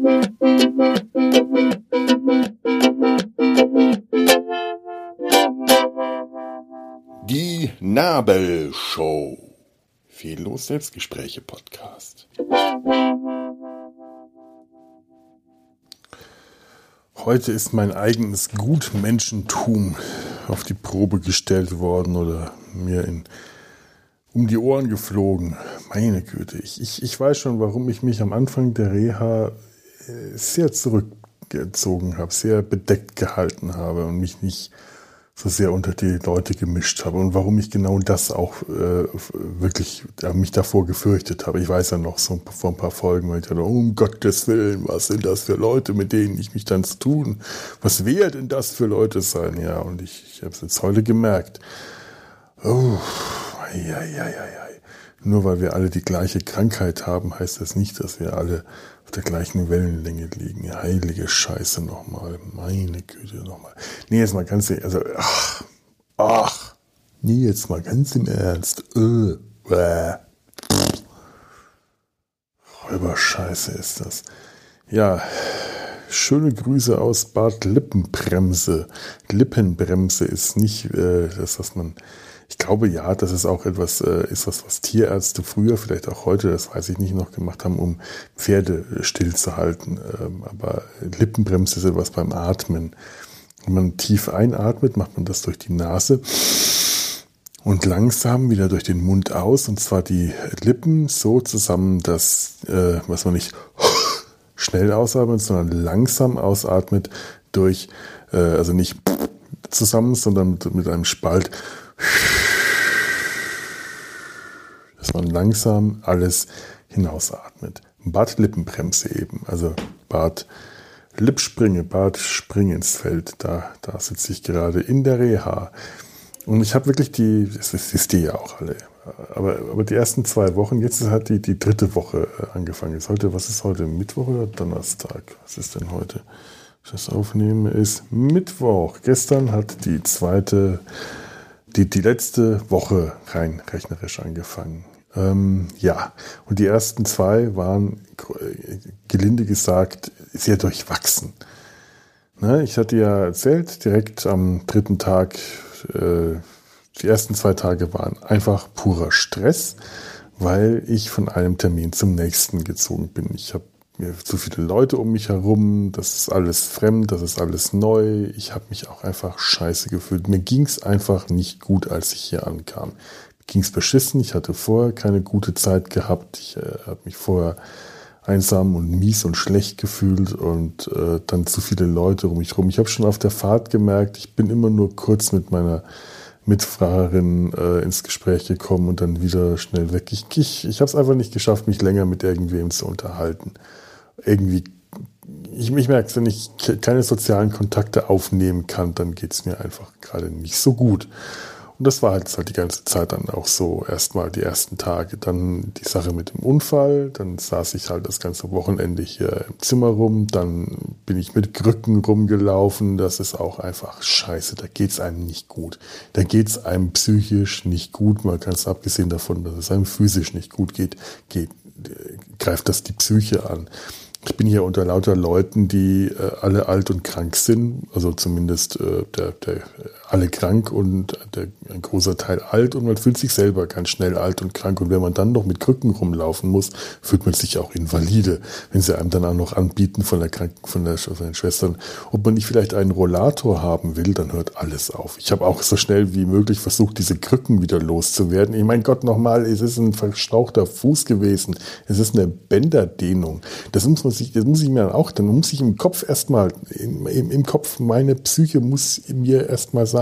Die Nabelshow. Fehllos Selbstgespräche Podcast. Heute ist mein eigenes Gutmenschentum auf die Probe gestellt worden oder mir in, um die Ohren geflogen. Meine Güte, ich, ich, ich weiß schon, warum ich mich am Anfang der Reha sehr zurückgezogen habe, sehr bedeckt gehalten habe und mich nicht so sehr unter die Leute gemischt habe und warum ich genau das auch äh, wirklich ja, mich davor gefürchtet habe. Ich weiß ja noch so vor ein paar Folgen, weil ich dachte, um Gottes Willen, was sind das für Leute, mit denen ich mich dann zu tun? Was wäre denn das für Leute sein? Ja, und ich, ich habe es jetzt heute gemerkt. Oh, ei, ei, ei, ei. Nur weil wir alle die gleiche Krankheit haben, heißt das nicht, dass wir alle der gleichen Wellenlänge liegen. Heilige Scheiße nochmal. Meine Güte nochmal. Nee, jetzt mal ganz, also, ach, ach, nee, jetzt mal ganz im Ernst. Äh, äh. Räuberscheiße ist das. Ja, schöne Grüße aus Bad Lippenbremse. Lippenbremse ist nicht äh, das, was man ich glaube ja, dass es auch etwas äh, ist, was, was Tierärzte früher, vielleicht auch heute, das weiß ich nicht, noch gemacht haben, um Pferde stillzuhalten. Ähm, aber Lippenbremse ist etwas beim Atmen. Wenn man tief einatmet, macht man das durch die Nase und langsam wieder durch den Mund aus und zwar die Lippen so zusammen, dass, äh, was man nicht schnell ausatmet, sondern langsam ausatmet durch, äh, also nicht zusammen, sondern mit, mit einem Spalt dass man langsam alles hinausatmet. Bad Lippenbremse eben, also Bad Lippspringe, Bad Spring ins Feld, da, da sitze ich gerade in der Reha. Und ich habe wirklich die, das wisst ihr ja auch alle, aber, aber die ersten zwei Wochen, jetzt hat die, die dritte Woche äh, angefangen. Ist heute, was ist heute, Mittwoch oder Donnerstag? Was ist denn heute? Das aufnehme, ist Mittwoch. Gestern hat die zweite die, die letzte Woche rein rechnerisch angefangen. Ähm, ja, und die ersten zwei waren, gelinde gesagt, sehr durchwachsen. Ne, ich hatte ja erzählt, direkt am dritten Tag, äh, die ersten zwei Tage waren einfach purer Stress, weil ich von einem Termin zum nächsten gezogen bin. Ich habe mir zu viele Leute um mich herum, das ist alles fremd, das ist alles neu. Ich habe mich auch einfach scheiße gefühlt. Mir ging es einfach nicht gut, als ich hier ankam. Mir ging es beschissen, ich hatte vorher keine gute Zeit gehabt. Ich äh, habe mich vorher einsam und mies und schlecht gefühlt und äh, dann zu viele Leute um mich herum. Ich habe schon auf der Fahrt gemerkt, ich bin immer nur kurz mit meiner Mitfahrerin äh, ins Gespräch gekommen und dann wieder schnell weg. Ich, ich, ich habe es einfach nicht geschafft, mich länger mit irgendwem zu unterhalten irgendwie, ich, ich merke, wenn ich keine sozialen Kontakte aufnehmen kann, dann geht es mir einfach gerade nicht so gut. Und das war halt, die ganze Zeit dann auch so. Erstmal die ersten Tage, dann die Sache mit dem Unfall, dann saß ich halt das ganze Wochenende hier im Zimmer rum, dann bin ich mit Krücken rumgelaufen. Das ist auch einfach scheiße. Da geht's einem nicht gut. Da geht's einem psychisch nicht gut. Mal ganz abgesehen davon, dass es einem physisch nicht gut geht, geht greift das die Psyche an ich bin hier unter lauter Leuten, die äh, alle alt und krank sind, also zumindest äh, der, der, alle krank und ein großer Teil alt und man fühlt sich selber ganz schnell alt und krank und wenn man dann noch mit Krücken rumlaufen muss, fühlt man sich auch invalide, wenn sie einem dann auch noch anbieten von der Kranken, von, der, von den Schwestern, ob man nicht vielleicht einen Rollator haben will, dann hört alles auf. Ich habe auch so schnell wie möglich versucht, diese Krücken wieder loszuwerden. Ich mein Gott, nochmal, es ist ein verstauchter Fuß gewesen, es ist eine Bänderdehnung. Das muss man muss ich, das muss ich mir dann auch, dann muss ich im Kopf erstmal, im, im, im Kopf, meine Psyche muss mir erstmal sagen,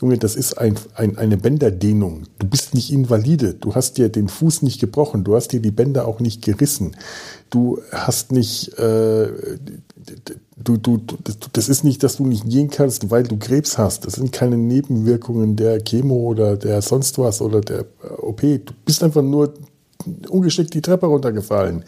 Junge, das ist ein, ein, eine Bänderdehnung. Du bist nicht invalide. Du hast dir den Fuß nicht gebrochen. Du hast dir die Bänder auch nicht gerissen. Du hast nicht, äh, du, du, du, das ist nicht, dass du nicht gehen kannst, weil du Krebs hast. Das sind keine Nebenwirkungen der Chemo oder der sonst was oder der OP. Du bist einfach nur ungeschickt die Treppe runtergefallen.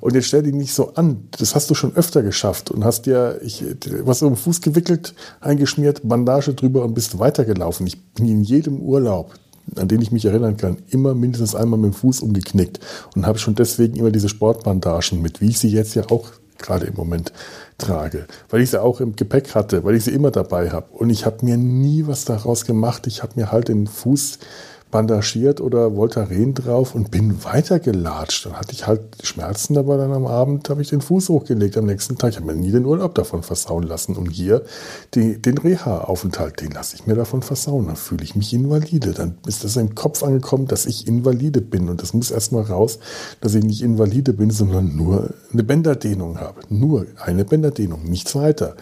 Und jetzt stell dich nicht so an. Das hast du schon öfter geschafft und hast dir ich, was um den Fuß gewickelt, eingeschmiert, Bandage drüber und bist weitergelaufen. Ich bin in jedem Urlaub, an den ich mich erinnern kann, immer mindestens einmal mit dem Fuß umgeknickt und habe schon deswegen immer diese Sportbandagen mit, wie ich sie jetzt ja auch gerade im Moment trage, weil ich sie auch im Gepäck hatte, weil ich sie immer dabei habe. Und ich habe mir nie was daraus gemacht. Ich habe mir halt den Fuß bandagiert oder Voltaren drauf und bin weitergelatscht. Dann hatte ich halt Schmerzen, aber dann am Abend habe ich den Fuß hochgelegt am nächsten Tag. Ich habe mir nie den Urlaub davon versauen lassen. Und hier die, den Reha-Aufenthalt, den lasse ich mir davon versauen. Dann fühle ich mich invalide. Dann ist das im Kopf angekommen, dass ich invalide bin. Und das muss erstmal raus, dass ich nicht invalide bin, sondern nur eine Bänderdehnung habe. Nur eine Bänderdehnung, nichts weiter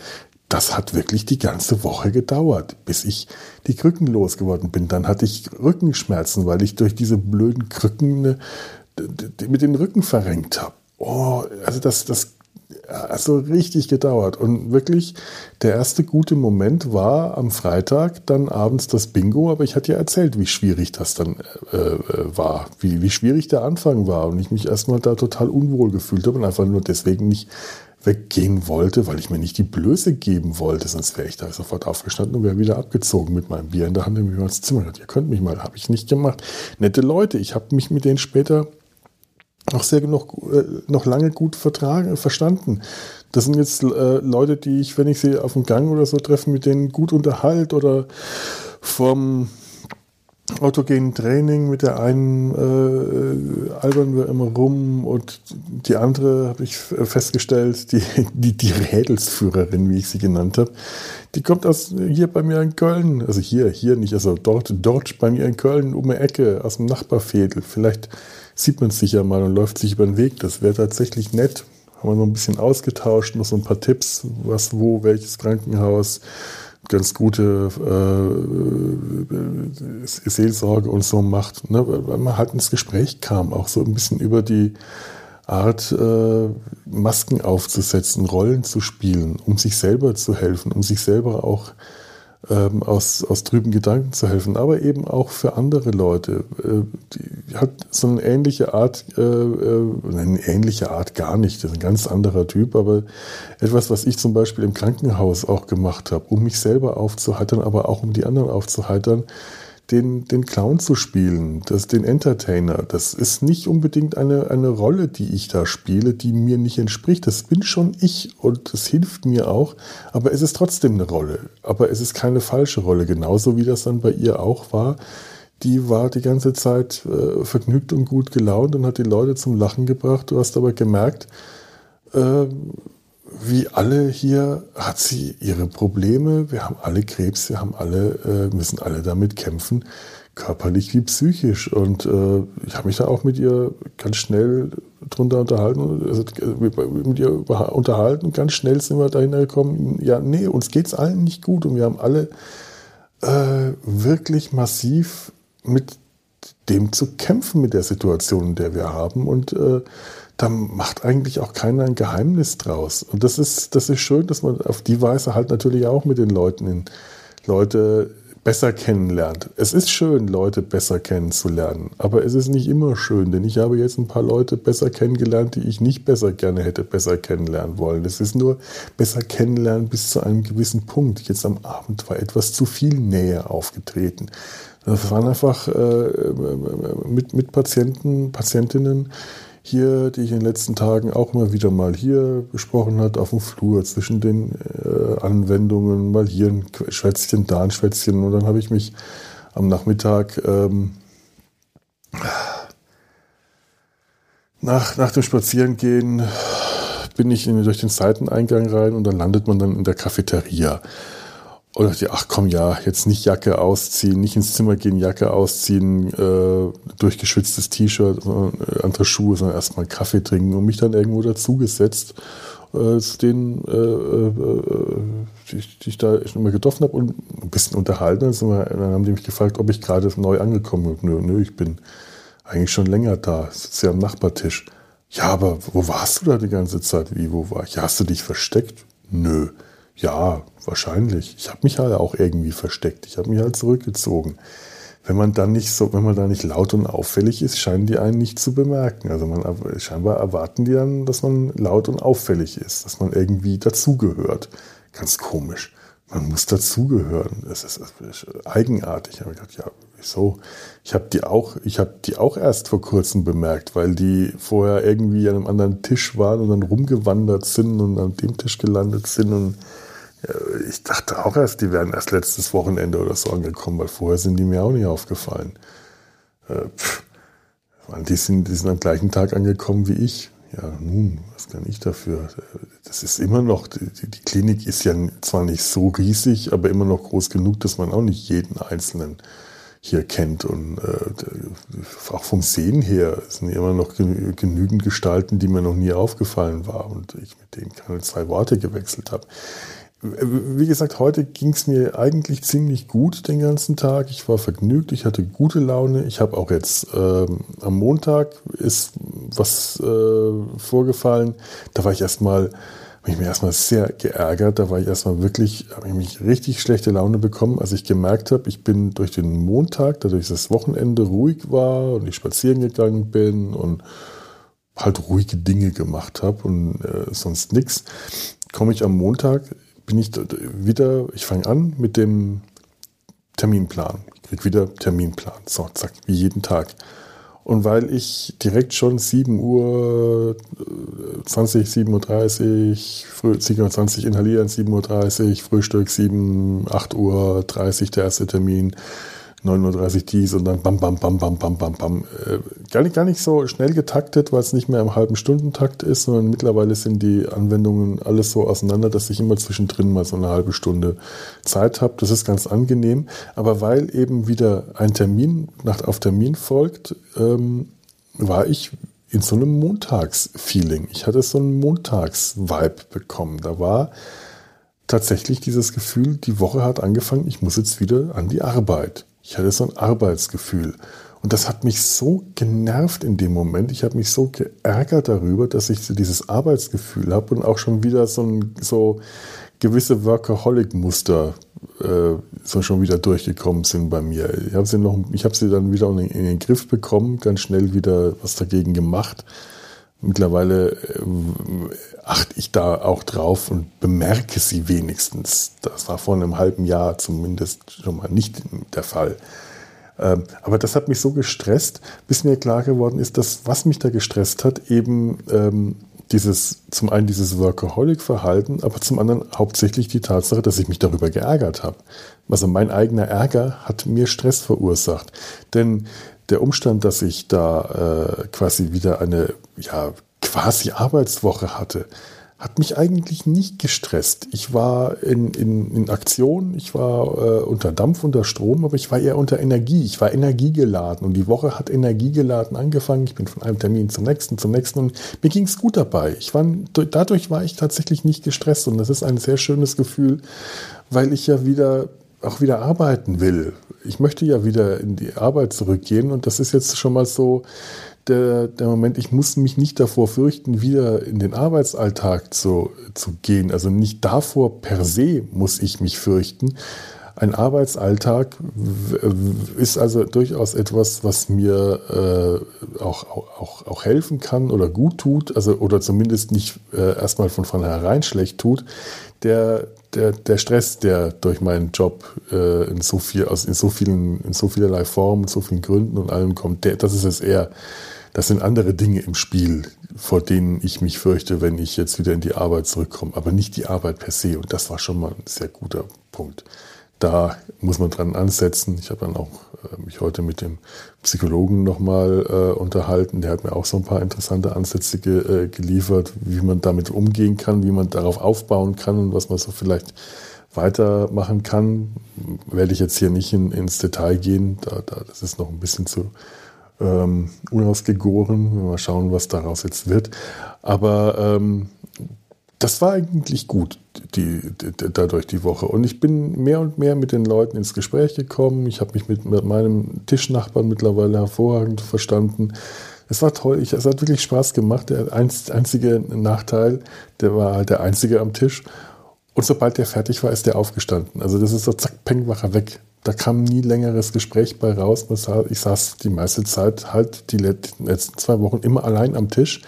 das hat wirklich die ganze Woche gedauert, bis ich die Krücken losgeworden bin. Dann hatte ich Rückenschmerzen, weil ich durch diese blöden Krücken ne, mit den Rücken verrenkt habe. Oh, also das, das also richtig gedauert. Und wirklich, der erste gute Moment war am Freitag, dann abends das Bingo, aber ich hatte ja erzählt, wie schwierig das dann äh, äh war, wie, wie schwierig der Anfang war und ich mich erstmal da total unwohl gefühlt habe und einfach nur deswegen nicht weggehen wollte, weil ich mir nicht die Blöße geben wollte, sonst wäre ich da sofort aufgestanden und wäre wieder abgezogen mit meinem Bier in der Hand und mir ins Zimmer gesagt, ihr könnt mich mal, habe ich nicht gemacht. Nette Leute, ich habe mich mit denen später noch sehr noch, äh, noch lange gut vertragen, verstanden. Das sind jetzt äh, Leute, die ich, wenn ich sie auf dem Gang oder so treffe, mit denen gut unterhalt oder vom autogenen Training mit der einen äh, albern wir immer rum und die andere habe ich festgestellt, die, die, die Rädelsführerin, wie ich sie genannt habe, die kommt aus hier bei mir in Köln, also hier, hier nicht, also dort, dort bei mir in Köln um die Ecke, aus dem Nachbarviertel. Vielleicht sieht man sich ja mal und läuft sich über den Weg. Das wäre tatsächlich nett. Haben wir noch ein bisschen ausgetauscht, noch so ein paar Tipps, was, wo, welches Krankenhaus ganz gute äh, Seelsorge und so macht, ne? weil man halt ins Gespräch kam, auch so ein bisschen über die Art, äh, Masken aufzusetzen, Rollen zu spielen, um sich selber zu helfen, um sich selber auch ähm, aus, aus trüben Gedanken zu helfen, aber eben auch für andere Leute. Äh, die hat so eine ähnliche Art, äh, äh, eine ähnliche Art gar nicht, das ist ein ganz anderer Typ, aber etwas, was ich zum Beispiel im Krankenhaus auch gemacht habe, um mich selber aufzuheitern, aber auch um die anderen aufzuheitern, den, den Clown zu spielen, das, den Entertainer. Das ist nicht unbedingt eine, eine Rolle, die ich da spiele, die mir nicht entspricht. Das bin schon ich und das hilft mir auch, aber es ist trotzdem eine Rolle. Aber es ist keine falsche Rolle, genauso wie das dann bei ihr auch war. Die war die ganze Zeit äh, vergnügt und gut gelaunt und hat die Leute zum Lachen gebracht. Du hast aber gemerkt, äh, wie alle hier hat sie ihre Probleme. Wir haben alle Krebs, wir haben alle, äh, müssen alle damit kämpfen, körperlich wie psychisch. Und äh, ich habe mich da auch mit ihr ganz schnell drunter unterhalten, also mit ihr unterhalten ganz schnell sind wir dahin gekommen, ja, nee, uns geht's allen nicht gut und wir haben alle äh, wirklich massiv mit dem zu kämpfen, mit der Situation, in der wir haben. Und äh, da macht eigentlich auch keiner ein Geheimnis draus. Und das ist, das ist schön, dass man auf die Weise halt natürlich auch mit den Leuten in, Leute besser kennenlernt. Es ist schön, Leute besser kennenzulernen, aber es ist nicht immer schön, denn ich habe jetzt ein paar Leute besser kennengelernt, die ich nicht besser gerne hätte besser kennenlernen wollen. Es ist nur besser kennenlernen bis zu einem gewissen Punkt. Jetzt am Abend war etwas zu viel Nähe aufgetreten. Das waren einfach äh, mit, mit Patienten, Patientinnen, hier, die ich in den letzten Tagen auch immer wieder mal hier besprochen hat, auf dem Flur zwischen den äh, Anwendungen, mal hier ein Schwätzchen, da ein Schwätzchen. Und dann habe ich mich am Nachmittag ähm, nach, nach dem Spazierengehen bin ich in, durch den Seiteneingang rein und dann landet man dann in der Cafeteria. Und dachte, ach komm ja, jetzt nicht Jacke ausziehen, nicht ins Zimmer gehen, Jacke ausziehen, äh, durchgeschwitztes T-Shirt, äh, andere Schuhe, sondern erstmal Kaffee trinken und mich dann irgendwo dazugesetzt, äh, zu denen, äh, äh, äh, die, die, ich da schon mal getroffen habe und ein bisschen unterhalten. Also, dann haben die mich gefragt, ob ich gerade neu angekommen bin. Nö, nö, ich bin eigentlich schon länger da, sitze ja am Nachbartisch. Ja, aber wo warst du da die ganze Zeit? Wie, wo war ich? Ja, hast du dich versteckt? Nö. Ja, wahrscheinlich. Ich habe mich halt auch irgendwie versteckt. Ich habe mich halt zurückgezogen. Wenn man dann nicht so, wenn man da nicht laut und auffällig ist, scheinen die einen nicht zu bemerken. Also man scheinbar erwarten die dann, dass man laut und auffällig ist, dass man irgendwie dazugehört. Ganz komisch. Man muss dazugehören. Das ist eigenartig. Ich habe gedacht, ja, wieso? Ich habe die auch, ich habe die auch erst vor kurzem bemerkt, weil die vorher irgendwie an einem anderen Tisch waren und dann rumgewandert sind und an dem Tisch gelandet sind und ich dachte auch erst, die wären erst letztes Wochenende oder so angekommen, weil vorher sind die mir auch nicht aufgefallen. Äh, pff, die, sind, die sind am gleichen Tag angekommen wie ich. Ja, nun, was kann ich dafür? Das ist immer noch, die, die Klinik ist ja zwar nicht so riesig, aber immer noch groß genug, dass man auch nicht jeden Einzelnen hier kennt. Und äh, auch vom Sehen her sind immer noch genügend Gestalten, die mir noch nie aufgefallen waren und ich mit denen keine zwei Worte gewechselt habe. Wie gesagt, heute ging es mir eigentlich ziemlich gut den ganzen Tag. Ich war vergnügt, ich hatte gute Laune. Ich habe auch jetzt ähm, am Montag ist was äh, vorgefallen. Da war ich erstmal, habe ich mir erstmal sehr geärgert. Da war ich erstmal wirklich, habe ich mich richtig schlechte Laune bekommen, als ich gemerkt habe, ich bin durch den Montag, dadurch dass das Wochenende ruhig war und ich spazieren gegangen bin und halt ruhige Dinge gemacht habe und äh, sonst nichts, komme ich am Montag bin ich wieder, ich fange an mit dem Terminplan. Ich kriege wieder Terminplan. So, zack, wie jeden Tag. Und weil ich direkt schon 7 Uhr 20, 7 Uhr 30, 7 Uhr 20 inhalieren, 7 Uhr 30, Frühstück 7, 8 Uhr 30 der erste Termin, 9.30 Uhr dies und dann bam, bam, bam, bam, bam, bam, bam. Äh, gar, nicht, gar nicht so schnell getaktet, weil es nicht mehr im halben Stundentakt ist, sondern mittlerweile sind die Anwendungen alles so auseinander, dass ich immer zwischendrin mal so eine halbe Stunde Zeit habe. Das ist ganz angenehm. Aber weil eben wieder ein Termin nach, auf Termin folgt, ähm, war ich in so einem Montagsfeeling. Ich hatte so einen Montags-Vibe bekommen. Da war tatsächlich dieses Gefühl, die Woche hat angefangen, ich muss jetzt wieder an die Arbeit. Ich hatte so ein Arbeitsgefühl. Und das hat mich so genervt in dem Moment. Ich habe mich so geärgert darüber, dass ich dieses Arbeitsgefühl habe und auch schon wieder so, ein, so gewisse Workaholic-Muster äh, so schon wieder durchgekommen sind bei mir. Ich habe sie, hab sie dann wieder in den Griff bekommen, ganz schnell wieder was dagegen gemacht. Mittlerweile äh, achte ich da auch drauf und bemerke sie wenigstens. Das war vor einem halben Jahr zumindest schon mal nicht der Fall. Ähm, aber das hat mich so gestresst, bis mir klar geworden ist, dass was mich da gestresst hat, eben ähm, dieses, zum einen dieses Workaholic-Verhalten, aber zum anderen hauptsächlich die Tatsache, dass ich mich darüber geärgert habe. Also mein eigener Ärger hat mir Stress verursacht. Denn der Umstand, dass ich da äh, quasi wieder eine ja, quasi Arbeitswoche hatte, hat mich eigentlich nicht gestresst. Ich war in, in, in Aktion, ich war äh, unter Dampf, unter Strom, aber ich war eher unter Energie. Ich war energiegeladen und die Woche hat energiegeladen angefangen. Ich bin von einem Termin zum nächsten, zum nächsten und mir ging es gut dabei. Ich war, dadurch war ich tatsächlich nicht gestresst und das ist ein sehr schönes Gefühl, weil ich ja wieder auch wieder arbeiten will. Ich möchte ja wieder in die Arbeit zurückgehen und das ist jetzt schon mal so der, der Moment, ich muss mich nicht davor fürchten, wieder in den Arbeitsalltag zu, zu gehen. Also nicht davor per se muss ich mich fürchten. Ein Arbeitsalltag ist also durchaus etwas, was mir äh, auch, auch, auch helfen kann oder gut tut, also oder zumindest nicht äh, erstmal von vornherein schlecht tut. Der, der, der Stress, der durch meinen Job äh, in so viel, aus in so vielen, in so vielerlei Formen, in so vielen Gründen und allem kommt, der, das ist es eher das sind andere Dinge im Spiel, vor denen ich mich fürchte, wenn ich jetzt wieder in die Arbeit zurückkomme, aber nicht die Arbeit per se. Und das war schon mal ein sehr guter Punkt. Da muss man dran ansetzen. Ich habe dann auch mich heute mit dem Psychologen nochmal äh, unterhalten. Der hat mir auch so ein paar interessante Ansätze ge, äh, geliefert, wie man damit umgehen kann, wie man darauf aufbauen kann und was man so vielleicht weitermachen kann. Werde ich jetzt hier nicht in, ins Detail gehen. Da, da, das ist noch ein bisschen zu ähm, unausgegoren. Mal schauen, was daraus jetzt wird. Aber ähm, das war eigentlich gut, die, die, dadurch die Woche. Und ich bin mehr und mehr mit den Leuten ins Gespräch gekommen. Ich habe mich mit, mit, meinem Tischnachbarn mittlerweile hervorragend verstanden. Es war toll, ich, es hat wirklich Spaß gemacht. Der einzige Nachteil, der war halt der einzige am Tisch. Und sobald der fertig war, ist der aufgestanden. Also das ist so zack, peng, war weg da kam nie längeres Gespräch bei raus. Ich saß die meiste Zeit halt die letzten zwei Wochen immer allein am Tisch,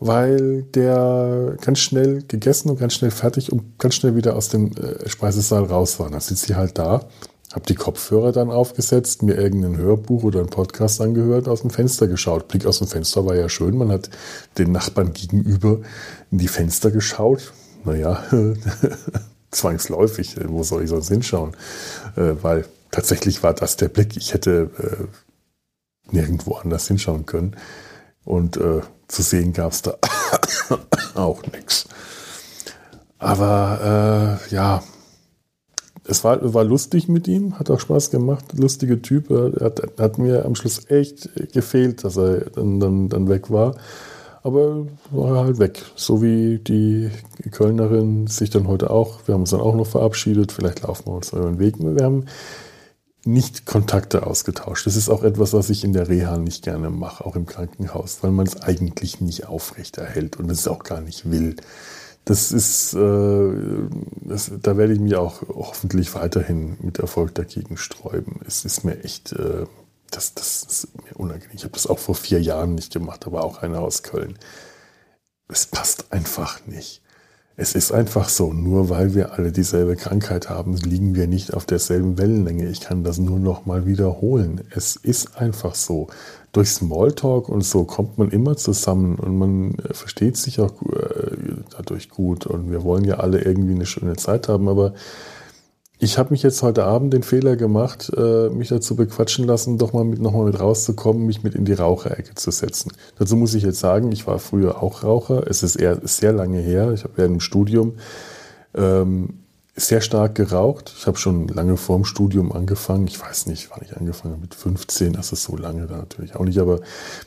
weil der ganz schnell gegessen und ganz schnell fertig und ganz schnell wieder aus dem äh, Speisesaal raus war. Da sitzt sie halt da, Habe die Kopfhörer dann aufgesetzt, mir irgendein Hörbuch oder ein Podcast angehört, aus dem Fenster geschaut. Blick aus dem Fenster war ja schön. Man hat den Nachbarn gegenüber in die Fenster geschaut. Naja, zwangsläufig. Wo soll ich sonst hinschauen? Äh, weil tatsächlich war das der Blick. Ich hätte äh, nirgendwo anders hinschauen können. Und äh, zu sehen gab es da auch nichts. Aber äh, ja, es war, war lustig mit ihm, hat auch Spaß gemacht, lustiger Typ. Er hat, hat mir am Schluss echt gefehlt, dass er dann, dann, dann weg war. Aber war halt weg. So wie die Kölnerin sich dann heute auch. Wir haben uns dann auch noch verabschiedet. Vielleicht laufen wir uns euren Weg. Wir haben nicht Kontakte ausgetauscht. Das ist auch etwas, was ich in der Reha nicht gerne mache, auch im Krankenhaus, weil man es eigentlich nicht aufrechterhält und es auch gar nicht will das ist, äh, das, da werde ich mich auch hoffentlich weiterhin mit Erfolg dagegen sträuben. Es ist mir echt, äh, das, das ist mir unangenehm. Ich habe das auch vor vier Jahren nicht gemacht, aber auch einer aus Köln. Es passt einfach nicht. Es ist einfach so, nur weil wir alle dieselbe Krankheit haben, liegen wir nicht auf derselben Wellenlänge. Ich kann das nur noch mal wiederholen. Es ist einfach so durch Smalltalk und so kommt man immer zusammen und man äh, versteht sich auch äh, dadurch gut und wir wollen ja alle irgendwie eine schöne Zeit haben, aber ich habe mich jetzt heute Abend den Fehler gemacht, äh, mich dazu bequatschen lassen, doch mal mit, noch mal mit rauszukommen, mich mit in die Raucherecke zu setzen. Dazu muss ich jetzt sagen, ich war früher auch Raucher. Es ist eher sehr lange her. Ich habe während dem Studium ähm, sehr stark geraucht. Ich habe schon lange vorm Studium angefangen. Ich weiß nicht, wann ich angefangen habe. Mit 15, das ist so lange da natürlich auch nicht, aber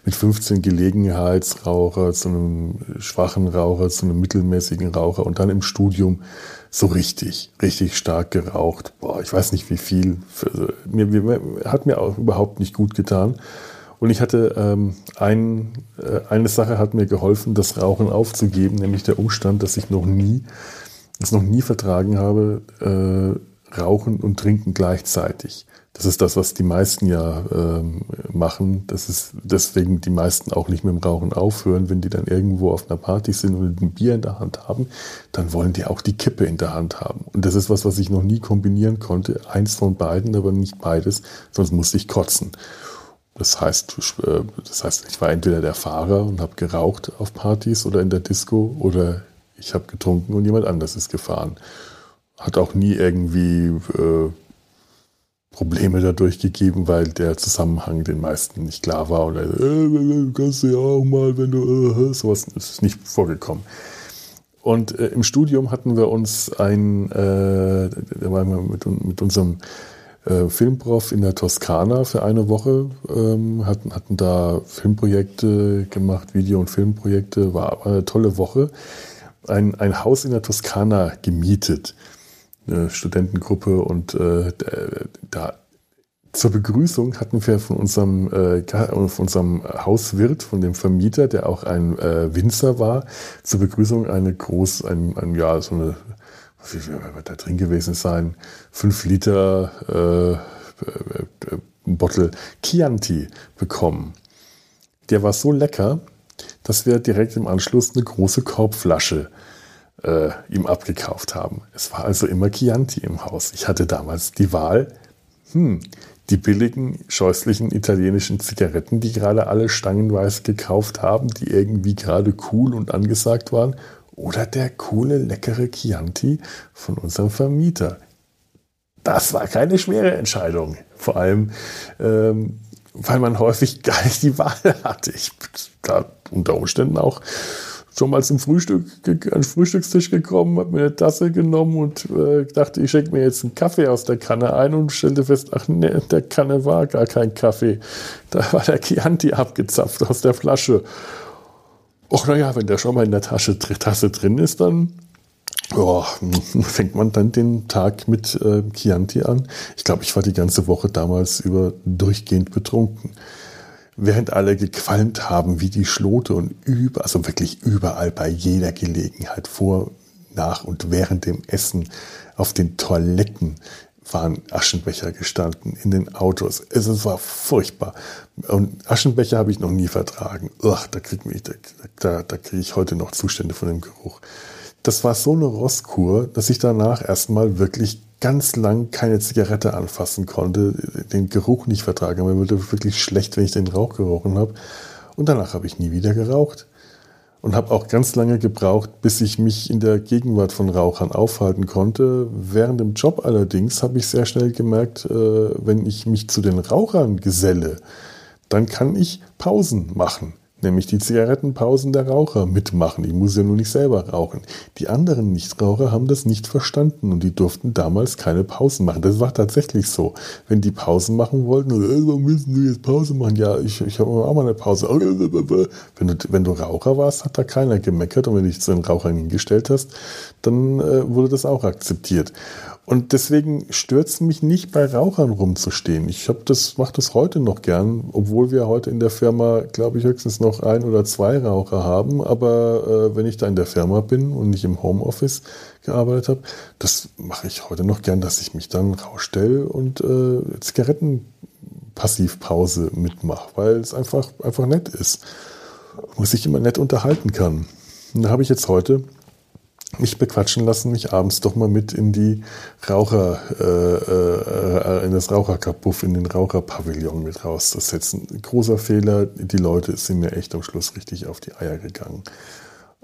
mit 15 Gelegenheitsraucher zu einem schwachen Raucher, zu einem mittelmäßigen Raucher und dann im Studium so richtig, richtig stark geraucht. Boah, ich weiß nicht wie viel. Für, mir, mir, hat mir auch überhaupt nicht gut getan. Und ich hatte ähm, ein, äh, eine Sache hat mir geholfen, das Rauchen aufzugeben, nämlich der Umstand, dass ich noch nie es noch nie vertragen habe, äh, Rauchen und Trinken gleichzeitig. Das ist das, was die meisten ja ähm, machen. Das ist deswegen die meisten auch nicht mit dem Rauchen aufhören. Wenn die dann irgendwo auf einer Party sind und ein Bier in der Hand haben, dann wollen die auch die Kippe in der Hand haben. Und das ist was, was ich noch nie kombinieren konnte. Eins von beiden, aber nicht beides, sonst musste ich kotzen. Das heißt, äh, das heißt, ich war entweder der Fahrer und habe geraucht auf Partys oder in der Disco oder ich habe getrunken und jemand anders ist gefahren. Hat auch nie irgendwie äh, Probleme dadurch gegeben, weil der Zusammenhang den meisten nicht klar war. Oder äh, kannst du ja auch mal, wenn du äh, sowas ist nicht vorgekommen. Und äh, im Studium hatten wir uns ein, äh, da waren wir mit, mit unserem äh, Filmprof in der Toskana für eine Woche, ähm, hatten, hatten da Filmprojekte gemacht, Video- und Filmprojekte, war, war eine tolle Woche ein, ein Haus in der Toskana gemietet, eine Studentengruppe und äh, da zur Begrüßung hatten wir von unserem, äh, von unserem Hauswirt, von dem Vermieter, der auch ein äh, Winzer war, zur Begrüßung eine groß, ein, ein ja, so eine, wie viel wird da drin gewesen sein, fünf Liter äh, äh, Bottle Chianti bekommen. Der war so lecker, dass wir direkt im Anschluss eine große Korbflasche äh, ihm abgekauft haben. Es war also immer Chianti im Haus. Ich hatte damals die Wahl, hm, die billigen, scheußlichen italienischen Zigaretten, die gerade alle stangenweise gekauft haben, die irgendwie gerade cool und angesagt waren, oder der coole, leckere Chianti von unserem Vermieter. Das war keine schwere Entscheidung. Vor allem, ähm, weil man häufig gar nicht die Wahl hatte. Ich da unter Umständen auch schon mal zum Frühstück, an den Frühstückstisch gekommen, habe mir eine Tasse genommen und äh, dachte, ich schenke mir jetzt einen Kaffee aus der Kanne ein und stellte fest, ach ne, der Kanne war gar kein Kaffee. Da war der Chianti abgezapft aus der Flasche. Och, naja, wenn der schon mal in der Tasche, Tasse drin ist, dann ja, fängt man dann den Tag mit äh, Chianti an. Ich glaube, ich war die ganze Woche damals über durchgehend betrunken. Während alle gequalmt haben wie die Schlote und über, also wirklich überall bei jeder Gelegenheit vor, nach und während dem Essen auf den Toiletten waren Aschenbecher gestanden in den Autos. Es war furchtbar. Und Aschenbecher habe ich noch nie vertragen. Ach, da kriege da, da, da krieg ich heute noch Zustände von dem Geruch das war so eine Rostkur, dass ich danach erstmal wirklich ganz lang keine Zigarette anfassen konnte, den Geruch nicht vertragen. Mir wurde wirklich schlecht, wenn ich den Rauch gerochen habe. Und danach habe ich nie wieder geraucht und habe auch ganz lange gebraucht, bis ich mich in der Gegenwart von Rauchern aufhalten konnte. Während dem Job allerdings habe ich sehr schnell gemerkt, äh, wenn ich mich zu den Rauchern geselle, dann kann ich Pausen machen nämlich die Zigarettenpausen der Raucher mitmachen. Ich muss ja nur nicht selber rauchen. Die anderen Nichtraucher haben das nicht verstanden und die durften damals keine Pausen machen. Das war tatsächlich so. Wenn die Pausen machen wollten, äh, warum müssen du jetzt Pause machen? Ja, ich, ich habe auch mal eine Pause. Wenn du, wenn du Raucher warst, hat da keiner gemeckert und wenn du dich zu den Rauchern hingestellt hast, dann äh, wurde das auch akzeptiert. Und deswegen stört es mich nicht, bei Rauchern rumzustehen. Ich habe das, mache das heute noch gern, obwohl wir heute in der Firma, glaube ich, höchstens noch ein oder zwei Raucher haben. Aber äh, wenn ich da in der Firma bin und nicht im Homeoffice gearbeitet habe, das mache ich heute noch gern, dass ich mich dann rausstelle und äh, Zigarettenpassivpause mitmache, weil es einfach, einfach nett ist. Wo sich immer nett unterhalten kann. Und da habe ich jetzt heute mich bequatschen lassen, mich abends doch mal mit in die Raucher, äh, äh, in das Raucherkapuff, in den Raucherpavillon mit rauszusetzen. Großer Fehler, die Leute sind mir echt am Schluss richtig auf die Eier gegangen.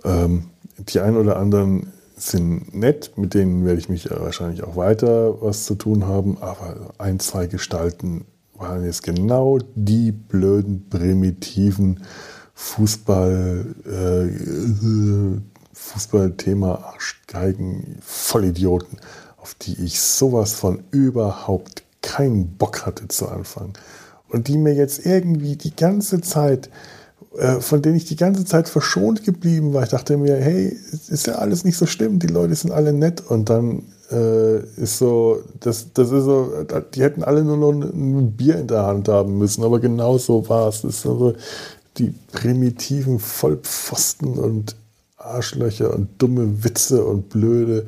Ähm, die ein oder anderen sind nett, mit denen werde ich mich wahrscheinlich auch weiter was zu tun haben, aber ein, zwei Gestalten waren jetzt genau die blöden, primitiven Fußball, äh, Fußballthema Arschgeigen, Vollidioten, auf die ich sowas von überhaupt keinen Bock hatte zu anfangen. Und die mir jetzt irgendwie die ganze Zeit, äh, von denen ich die ganze Zeit verschont geblieben war. Ich dachte mir, hey, ist ja alles nicht so schlimm, die Leute sind alle nett. Und dann äh, ist so, das, das ist so, die hätten alle nur noch ein Bier in der Hand haben müssen, aber genau so war es. Das ist so die primitiven Vollpfosten und Arschlöcher und dumme Witze und blöde,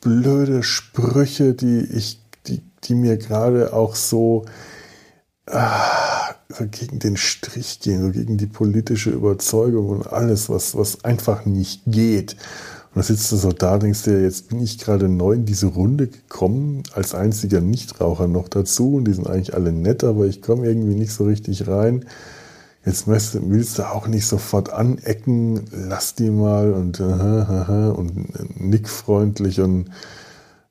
blöde Sprüche, die ich, die, die mir gerade auch so, ah, gegen den Strich gehen, so gegen die politische Überzeugung und alles, was, was einfach nicht geht. Und da sitzt du so da, denkst dir, jetzt bin ich gerade neu in diese Runde gekommen, als einziger Nichtraucher noch dazu. Und die sind eigentlich alle nett, aber ich komme irgendwie nicht so richtig rein jetzt willst du auch nicht sofort anecken, lass die mal und, uh, und nickfreundlich und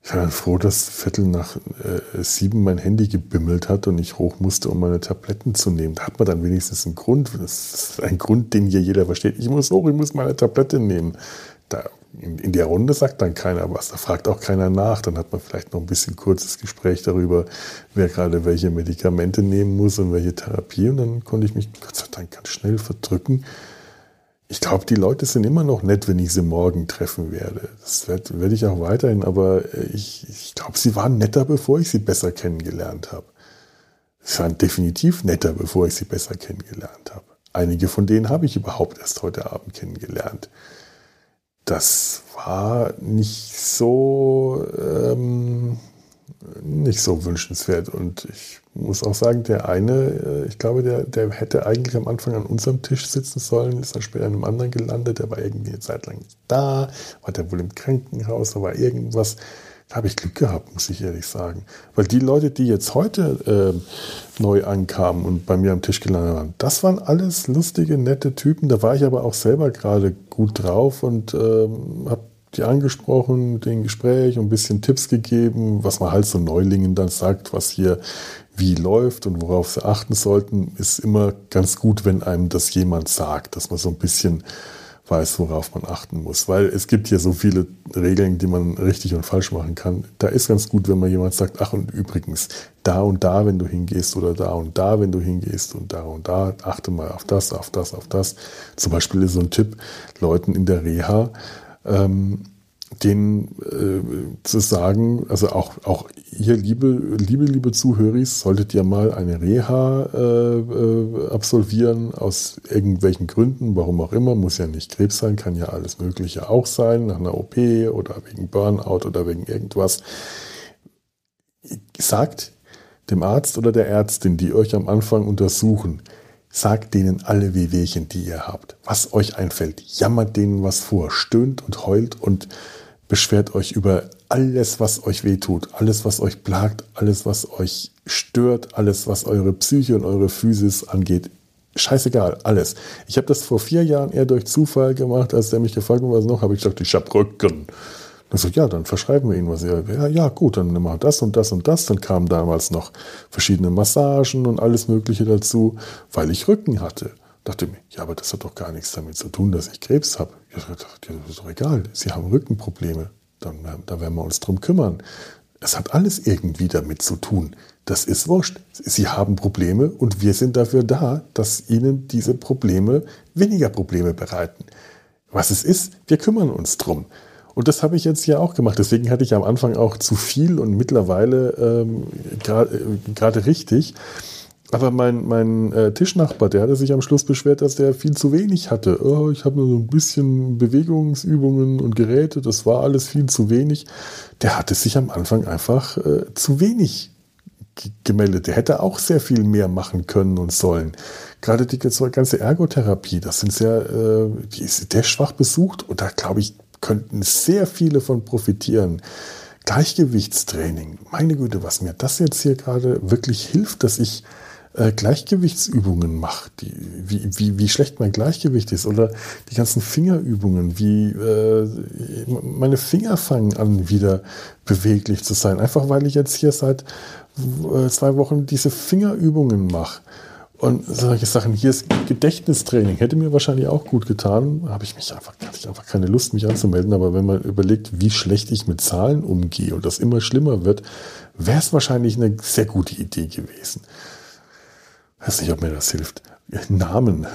ich war dann froh, dass Viertel nach äh, sieben mein Handy gebimmelt hat und ich hoch musste, um meine Tabletten zu nehmen. Da hat man dann wenigstens einen Grund. Das ist ein Grund, den hier jeder versteht. Ich muss hoch, ich muss meine Tablette nehmen. Da in, in der Runde sagt dann keiner was, da fragt auch keiner nach. Dann hat man vielleicht noch ein bisschen kurzes Gespräch darüber, wer gerade welche Medikamente nehmen muss und welche Therapie. Und dann konnte ich mich Gott sei Dank ganz schnell verdrücken. Ich glaube, die Leute sind immer noch nett, wenn ich sie morgen treffen werde. Das werde werd ich auch weiterhin, aber ich, ich glaube, sie waren netter, bevor ich sie besser kennengelernt habe. Sie waren definitiv netter, bevor ich sie besser kennengelernt habe. Einige von denen habe ich überhaupt erst heute Abend kennengelernt das war nicht so, ähm, nicht so wünschenswert. Und ich muss auch sagen, der eine, äh, ich glaube, der, der hätte eigentlich am Anfang an unserem Tisch sitzen sollen, ist dann später in einem anderen gelandet, der war irgendwie eine Zeit lang nicht da, war der wohl im Krankenhaus, da war irgendwas. Da habe ich Glück gehabt, muss ich ehrlich sagen. Weil die Leute, die jetzt heute äh, neu ankamen und bei mir am Tisch gelandet waren, das waren alles lustige, nette Typen. Da war ich aber auch selber gerade gut drauf und ähm, habe die angesprochen, den Gespräch und ein bisschen Tipps gegeben, was man halt so Neulingen dann sagt, was hier wie läuft und worauf sie achten sollten, ist immer ganz gut, wenn einem das jemand sagt, dass man so ein bisschen weiß, worauf man achten muss. Weil es gibt hier so viele Regeln, die man richtig und falsch machen kann. Da ist ganz gut, wenn man jemand sagt, ach und übrigens, da und da, wenn du hingehst oder da und da, wenn du hingehst und da und da, achte mal auf das, auf das, auf das. Zum Beispiel ist so ein Tipp, Leuten in der Reha, ähm, denen äh, zu sagen, also auch, auch hier, liebe, liebe, liebe Zuhörer, solltet ihr mal eine Reha äh, äh, absolvieren, aus irgendwelchen Gründen, warum auch immer, muss ja nicht Krebs sein, kann ja alles Mögliche auch sein, nach einer OP oder wegen Burnout oder wegen irgendwas. Sagt dem Arzt oder der Ärztin, die euch am Anfang untersuchen, sagt denen alle Wehwehchen, die ihr habt, was euch einfällt, jammert denen was vor, stöhnt und heult und beschwert euch über alles, was euch wehtut, alles, was euch plagt, alles, was euch stört, alles, was eure Psyche und eure Physis angeht, scheißegal, alles. Ich habe das vor vier Jahren eher durch Zufall gemacht, als der mich gefragt hat, was noch, habe ich gesagt, ich habe Rücken. Dann sagt, ja, dann verschreiben wir Ihnen was. Ja, ja, gut, dann nehmen wir das und das und das. Dann kamen damals noch verschiedene Massagen und alles Mögliche dazu, weil ich Rücken hatte. Dachte mir, ja, aber das hat doch gar nichts damit zu tun, dass ich Krebs habe. Ja, das ist doch egal. Sie haben Rückenprobleme. Dann, da werden wir uns drum kümmern. Es hat alles irgendwie damit zu tun. Das ist wurscht. Sie haben Probleme und wir sind dafür da, dass Ihnen diese Probleme weniger Probleme bereiten. Was es ist, wir kümmern uns drum. Und das habe ich jetzt hier auch gemacht. Deswegen hatte ich am Anfang auch zu viel und mittlerweile ähm, gerade äh, richtig. Aber mein, mein äh, Tischnachbar, der hatte sich am Schluss beschwert, dass der viel zu wenig hatte. Oh, ich habe nur so ein bisschen Bewegungsübungen und Geräte, das war alles viel zu wenig. Der hatte sich am Anfang einfach äh, zu wenig gemeldet. Der hätte auch sehr viel mehr machen können und sollen. Gerade die ganze Ergotherapie, das sind sehr, äh, die ist sehr schwach besucht und da glaube ich, könnten sehr viele von profitieren. Gleichgewichtstraining, meine Güte, was mir das jetzt hier gerade wirklich hilft, dass ich äh, Gleichgewichtsübungen mache, die, wie, wie, wie schlecht mein Gleichgewicht ist oder die ganzen Fingerübungen, wie äh, meine Finger fangen an, wieder beweglich zu sein. Einfach weil ich jetzt hier seit äh, zwei Wochen diese Fingerübungen mache. Und solche Sachen, hier ist Gedächtnistraining, hätte mir wahrscheinlich auch gut getan. Habe ich mich einfach, hatte ich einfach keine Lust, mich anzumelden. Aber wenn man überlegt, wie schlecht ich mit Zahlen umgehe und das immer schlimmer wird, wäre es wahrscheinlich eine sehr gute Idee gewesen. Weiß nicht, ob mir das hilft. Namen.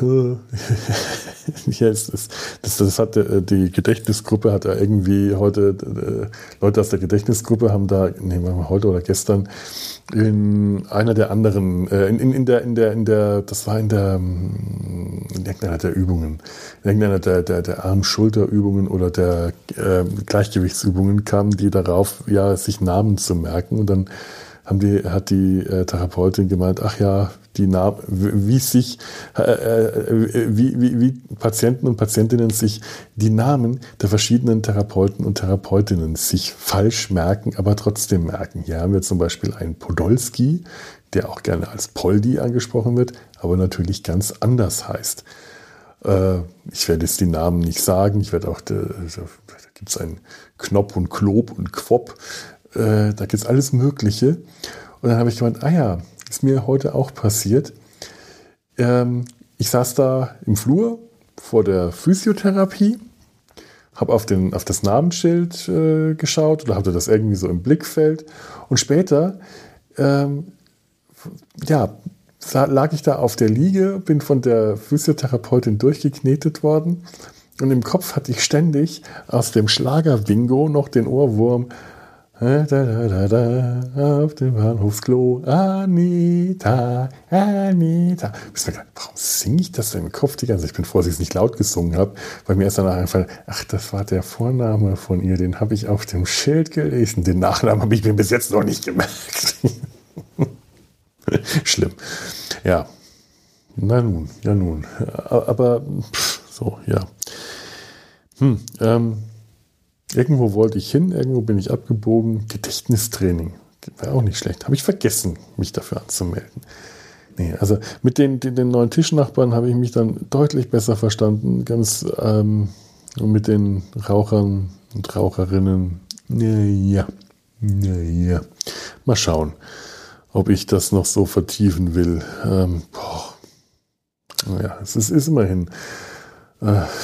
ja, es ist, das, das hat äh, die Gedächtnisgruppe hat da irgendwie heute äh, Leute aus der Gedächtnisgruppe haben da, nehmen wir mal heute oder gestern in einer der anderen, äh, in, in, in der, in der, in der, das war in der, in irgendeiner der Übungen, in irgendeiner der, der, der Arm-Schulter-Übungen oder der äh, Gleichgewichtsübungen kamen die darauf, ja, sich Namen zu merken und dann haben die, hat die äh, Therapeutin gemeint, ach ja, die Namen, wie sich, äh, äh, wie, wie, wie Patienten und Patientinnen sich die Namen der verschiedenen Therapeuten und Therapeutinnen sich falsch merken, aber trotzdem merken. Hier haben wir zum Beispiel einen Podolski, der auch gerne als Poldi angesprochen wird, aber natürlich ganz anders heißt. Äh, ich werde jetzt die Namen nicht sagen. Ich werde auch, da, da gibt es einen Knopf und Klob und Quop. Äh, da gibt es alles Mögliche. Und dann habe ich gemeint, ah ja, ist mir heute auch passiert. Ähm, ich saß da im Flur vor der Physiotherapie, habe auf, auf das Namensschild äh, geschaut oder hatte das irgendwie so im Blickfeld. Und später, ähm, ja, lag ich da auf der Liege, bin von der Physiotherapeutin durchgeknetet worden. Und im Kopf hatte ich ständig aus dem Schlager-Bingo noch den Ohrwurm da, da, da, auf dem Bahnhofsklo. Anita, Anita. Warum singe ich das denn im Kopf die ganze Zeit? Ich bin froh, dass ich es nicht laut gesungen habe, weil mir erst danach eingefallen, ach, das war der Vorname von ihr, den habe ich auf dem Schild gelesen. Den Nachnamen habe ich mir bis jetzt noch nicht gemerkt. Schlimm. Ja. Na nun, ja nun. Aber pff, so, ja. Hm, ähm, Irgendwo wollte ich hin, irgendwo bin ich abgebogen. Gedächtnistraining. Wäre auch nicht schlecht. Habe ich vergessen, mich dafür anzumelden. Nee, also mit den, den, den neuen Tischnachbarn habe ich mich dann deutlich besser verstanden. Ganz ähm, mit den Rauchern und Raucherinnen. Ja, ja. Mal schauen, ob ich das noch so vertiefen will. Ähm, boah. Naja, es ist, ist immerhin.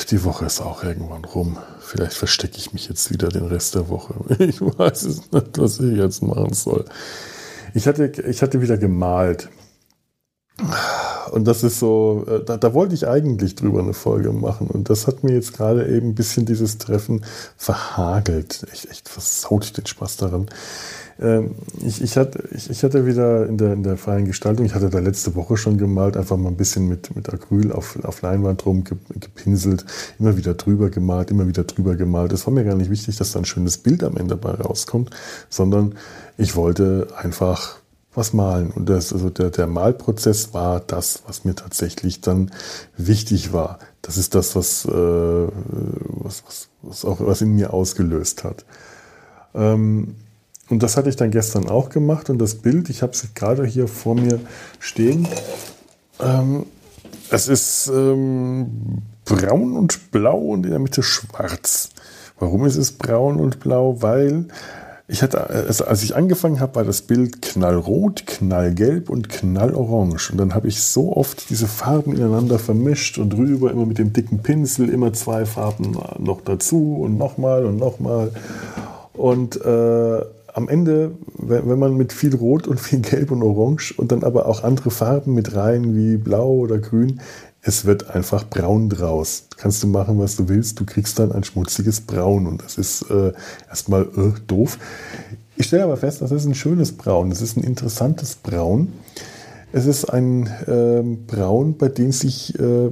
Die Woche ist auch irgendwann rum. Vielleicht verstecke ich mich jetzt wieder den Rest der Woche. Ich weiß es nicht, was ich jetzt machen soll. Ich hatte, ich hatte wieder gemalt. Und das ist so, äh, da, da, wollte ich eigentlich drüber eine Folge machen. Und das hat mir jetzt gerade eben ein bisschen dieses Treffen verhagelt. Echt, echt versaut den Spaß daran. Ähm, ich, ich, hatte, ich, ich, hatte wieder in der, in der freien Gestaltung, ich hatte da letzte Woche schon gemalt, einfach mal ein bisschen mit, mit Acryl auf, auf Leinwand rum gepinselt, immer wieder drüber gemalt, immer wieder drüber gemalt. Es war mir gar nicht wichtig, dass da ein schönes Bild am Ende dabei rauskommt, sondern ich wollte einfach was malen. Und das, also der, der Malprozess war das, was mir tatsächlich dann wichtig war. Das ist das, was, äh, was, was, was, auch, was in mir ausgelöst hat. Ähm, und das hatte ich dann gestern auch gemacht und das Bild, ich habe es gerade hier vor mir stehen. Ähm, es ist ähm, braun und blau und in der Mitte schwarz. Warum ist es braun und blau? Weil ich hatte, also als ich angefangen habe, war das Bild knallrot, knallgelb und knallorange. Und dann habe ich so oft diese Farben ineinander vermischt und drüber immer mit dem dicken Pinsel immer zwei Farben noch dazu und nochmal und nochmal. Und äh, am Ende, wenn man mit viel Rot und viel Gelb und Orange und dann aber auch andere Farben mit rein, wie Blau oder Grün, es wird einfach braun draus. Kannst du machen, was du willst, du kriegst dann ein schmutziges Braun und das ist äh, erstmal äh, doof. Ich stelle aber fest, das ist ein schönes Braun, das ist ein interessantes Braun. Es ist ein äh, Braun, bei dem sich, äh,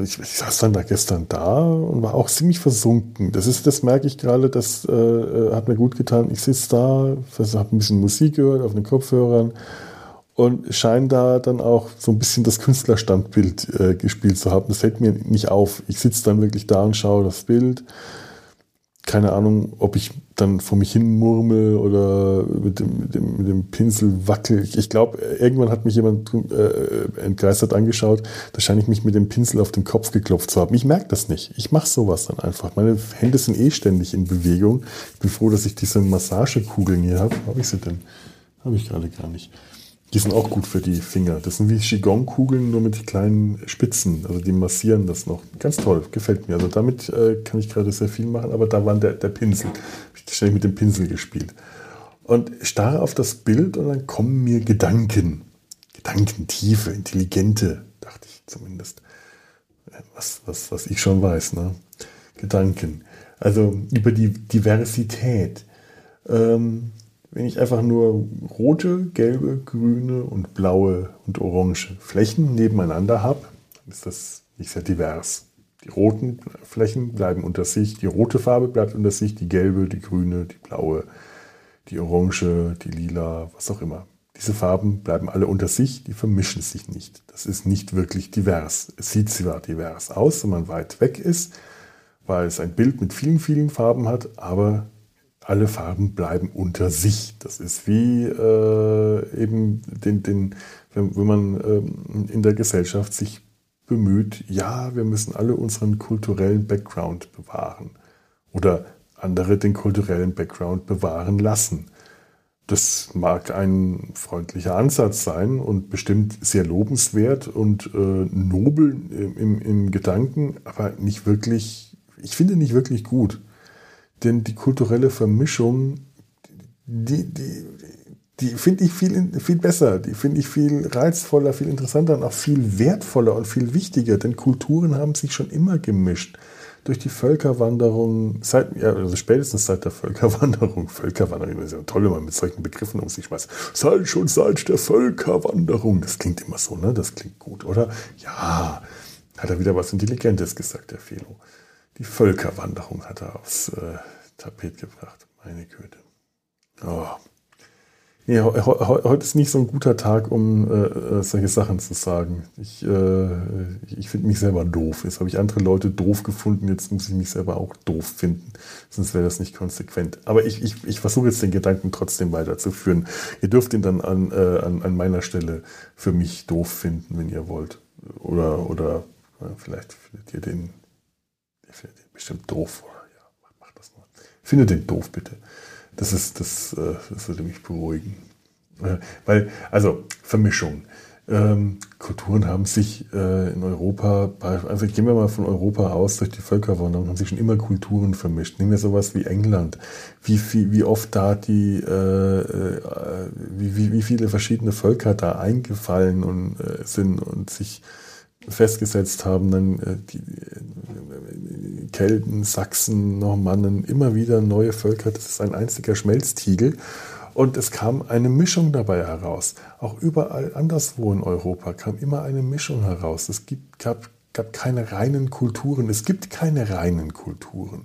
ich, ich, saß dann da gestern da und war auch ziemlich versunken. Das ist, das merke ich gerade, das äh, äh hat mir gut getan. Ich sitze da, habe ein bisschen Musik gehört auf den Kopfhörern und scheinen da dann auch so ein bisschen das Künstlerstandbild äh, gespielt zu haben. Das fällt mir nicht auf. Ich sitze dann wirklich da und schaue das Bild. Keine Ahnung, ob ich dann vor mich hin murmel oder mit dem, mit dem, mit dem Pinsel wackel. Ich, glaube, irgendwann hat mich jemand äh, entgeistert angeschaut. Da scheine ich mich mit dem Pinsel auf den Kopf geklopft zu haben. Ich merke das nicht. Ich mache sowas dann einfach. Meine Hände sind eh ständig in Bewegung. Ich bin froh, dass ich diese Massagekugeln hier habe. Habe ich sie denn? Habe ich gerade gar nicht. Die sind auch gut für die Finger. Das sind wie Qigong-Kugeln, nur mit kleinen Spitzen. Also die massieren das noch. Ganz toll, gefällt mir. Also damit äh, kann ich gerade sehr viel machen, aber da war der, der Pinsel. Habe ich ständig mit dem Pinsel gespielt. Und starre auf das Bild und dann kommen mir Gedanken. Gedanken, tiefe, intelligente, dachte ich zumindest. Was, was, was ich schon weiß, ne? Gedanken. Also über die Diversität. Ähm, wenn ich einfach nur rote, gelbe, grüne und blaue und orange Flächen nebeneinander habe, dann ist das nicht sehr divers. Die roten Flächen bleiben unter sich, die rote Farbe bleibt unter sich, die gelbe, die grüne, die blaue, die orange, die lila, was auch immer. Diese Farben bleiben alle unter sich, die vermischen sich nicht. Das ist nicht wirklich divers. Es sieht zwar divers aus, wenn man weit weg ist, weil es ein Bild mit vielen, vielen Farben hat, aber alle Farben bleiben unter sich. Das ist wie äh, eben den, den, wenn, wenn man ähm, in der Gesellschaft sich bemüht, ja, wir müssen alle unseren kulturellen Background bewahren oder andere den kulturellen Background bewahren lassen. Das mag ein freundlicher Ansatz sein und bestimmt sehr lobenswert und äh, nobel im, im Gedanken, aber nicht wirklich, ich finde nicht wirklich gut. Denn die kulturelle Vermischung, die, die, die finde ich viel, viel besser, die finde ich viel reizvoller, viel interessanter und auch viel wertvoller und viel wichtiger, denn Kulturen haben sich schon immer gemischt. Durch die Völkerwanderung, seit, ja, also spätestens seit der Völkerwanderung, Völkerwanderung ist ja toll, wenn man mit solchen Begriffen um sich schmeißt. Seit schon seit der Völkerwanderung. Das klingt immer so, ne? Das klingt gut, oder? Ja, hat er wieder was Intelligentes gesagt, der Felo. Die Völkerwanderung hat er aufs äh, Tapet gebracht. Meine Güte. Oh. Nee, heute ist nicht so ein guter Tag, um äh, äh, solche Sachen zu sagen. Ich, äh, ich finde mich selber doof. Jetzt habe ich andere Leute doof gefunden, jetzt muss ich mich selber auch doof finden. Sonst wäre das nicht konsequent. Aber ich, ich, ich versuche jetzt den Gedanken trotzdem weiterzuführen. Ihr dürft ihn dann an, äh, an, an meiner Stelle für mich doof finden, wenn ihr wollt. Oder, oder vielleicht findet ihr den bestimmt doof. Ja, mach, das mal. Findet den doof, bitte. Das ist, das, äh, das würde mich beruhigen. Äh, weil, also, Vermischung. Ähm, Kulturen haben sich äh, in Europa, also gehen wir mal von Europa aus, durch die Völkerwanderung haben sich schon immer Kulturen vermischt. Nehmen wir sowas wie England, wie, viel, wie oft da die, äh, äh, wie, wie, wie viele verschiedene Völker da eingefallen und, sind und sich festgesetzt haben, dann die Kelten, Sachsen, Normannen, immer wieder neue Völker. Das ist ein einziger Schmelztiegel. Und es kam eine Mischung dabei heraus. Auch überall anderswo in Europa kam immer eine Mischung heraus. Es gibt, gab, gab keine reinen Kulturen. Es gibt keine reinen Kulturen.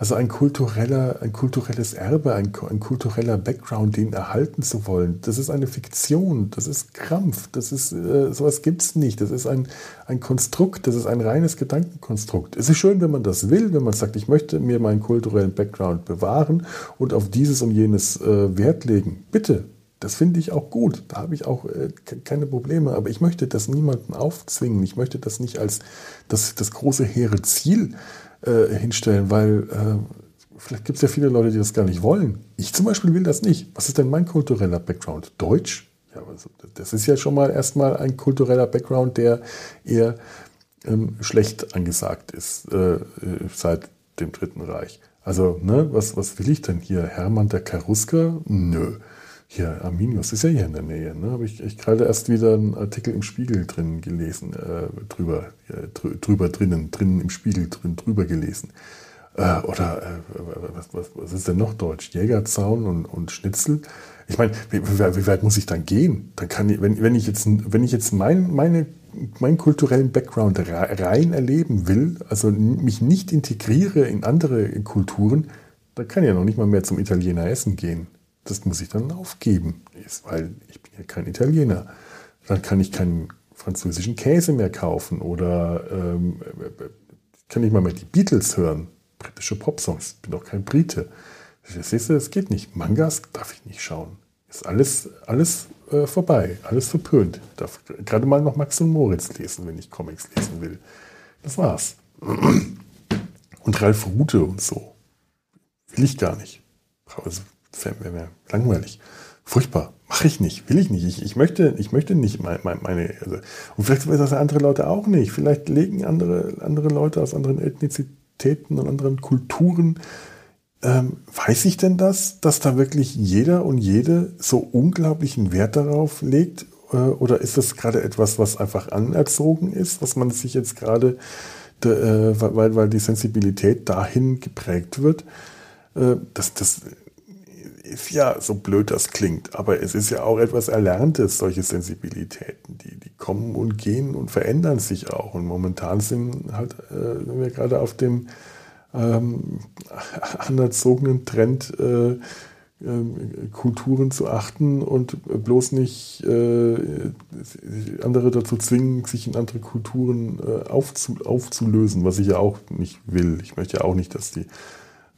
Also ein kultureller, ein kulturelles Erbe, ein, ein kultureller Background, den erhalten zu wollen, das ist eine Fiktion, das ist Krampf, das ist, äh, sowas gibt's nicht. Das ist ein, ein Konstrukt, das ist ein reines Gedankenkonstrukt. Es ist schön, wenn man das will, wenn man sagt, ich möchte mir meinen kulturellen Background bewahren und auf dieses und jenes äh, Wert legen. Bitte, das finde ich auch gut. Da habe ich auch äh, keine Probleme. Aber ich möchte das niemandem aufzwingen. Ich möchte das nicht als das, das große hehre Ziel äh, hinstellen, weil äh, vielleicht gibt es ja viele Leute, die das gar nicht wollen. Ich zum Beispiel will das nicht. Was ist denn mein kultureller Background? Deutsch? Ja, also das ist ja schon mal erstmal ein kultureller Background, der eher ähm, schlecht angesagt ist äh, äh, seit dem Dritten Reich. Also, ne, was, was will ich denn hier? Hermann der Karusker? Nö. Hier, Arminius ist ja hier in der Nähe. Ne? Habe ich, ich gerade erst wieder einen Artikel im Spiegel drin gelesen, äh, drüber, äh, drüber drinnen, drinnen im Spiegel drin, drüber gelesen. Äh, oder äh, was, was, was ist denn noch Deutsch? Jägerzaun und, und Schnitzel. Ich meine, wie, wie, weit muss ich dann gehen? Dann kann ich, wenn, wenn ich jetzt, wenn ich jetzt mein, meine, meinen kulturellen Background rein erleben will, also mich nicht integriere in andere Kulturen, dann kann ich ja noch nicht mal mehr zum Italiener essen gehen das muss ich dann aufgeben, weil ich bin ja kein Italiener. Dann kann ich keinen französischen Käse mehr kaufen oder ähm, kann ich mal mehr die Beatles hören, britische Popsongs. Ich bin doch kein Brite. Siehst du, das geht nicht. Mangas darf ich nicht schauen. Ist alles, alles äh, vorbei, alles verpönt. Ich darf gerade mal noch Max und Moritz lesen, wenn ich Comics lesen will. Das war's. Und Ralf Rute und so. Will ich gar nicht. Also wäre mir langweilig. Furchtbar. Mache ich nicht, will ich nicht. Ich, ich, möchte, ich möchte nicht meine, meine also, und vielleicht wissen das andere Leute auch nicht. Vielleicht legen andere, andere Leute aus anderen Ethnizitäten und anderen Kulturen, ähm, weiß ich denn das, dass da wirklich jeder und jede so unglaublichen Wert darauf legt? Äh, oder ist das gerade etwas, was einfach anerzogen ist, was man sich jetzt gerade, äh, weil, weil die Sensibilität dahin geprägt wird? Äh, das, das, ist ja, so blöd das klingt, aber es ist ja auch etwas Erlerntes, solche Sensibilitäten. Die, die kommen und gehen und verändern sich auch. Und momentan sind halt äh, wir gerade auf dem ähm, anerzogenen Trend, äh, äh, Kulturen zu achten und bloß nicht äh, andere dazu zwingen, sich in andere Kulturen äh, aufzu, aufzulösen, was ich ja auch nicht will. Ich möchte ja auch nicht, dass die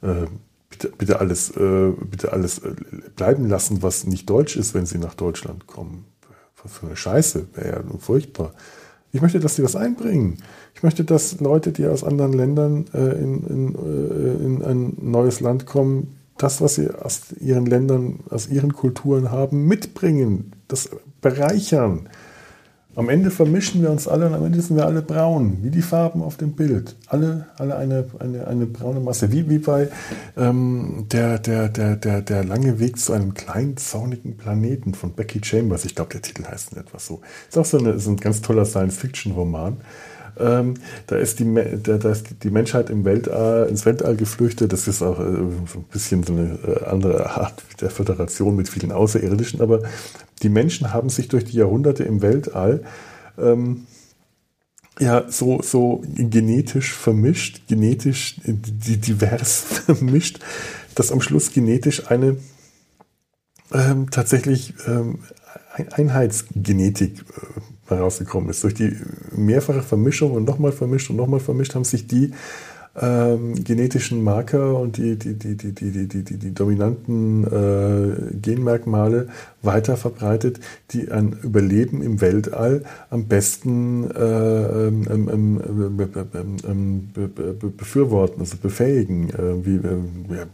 äh, bitte, bitte alles, äh, bitte alles äh, bleiben lassen, was nicht deutsch ist, wenn sie nach Deutschland kommen. Was für eine Scheiße, wäre ja furchtbar. Ich möchte, dass sie das einbringen. Ich möchte, dass Leute, die aus anderen Ländern äh, in, in, äh, in ein neues Land kommen, das, was sie aus ihren Ländern, aus ihren Kulturen haben, mitbringen, das bereichern. Am Ende vermischen wir uns alle und am Ende sind wir alle braun, wie die Farben auf dem Bild. Alle, alle eine, eine, eine braune Masse. Wie, wie bei ähm, der, der, der, der, der lange Weg zu einem kleinen, zornigen Planeten von Becky Chambers. Ich glaube, der Titel heißt etwas so. Ist auch so, eine, so ein ganz toller Science-Fiction-Roman. Ähm, da, ist die, da, da ist die Menschheit im Weltall, ins Weltall geflüchtet. Das ist auch äh, ein bisschen so eine äh, andere Art der Föderation mit vielen Außerirdischen. Aber die Menschen haben sich durch die Jahrhunderte im Weltall ähm, ja so, so genetisch vermischt, genetisch divers vermischt, dass am Schluss genetisch eine ähm, tatsächlich ähm, Einheitsgenetik äh, herausgekommen ist. Durch die mehrfache Vermischung und nochmal vermischt und nochmal vermischt haben sich die ähm, genetischen Marker und die, die, die, die, die, die, die, die, die dominanten äh, Genmerkmale weiter verbreitet, die ein Überleben im Weltall am besten äh, ähm, ähm, befürworten, also befähigen, äh, wie ja,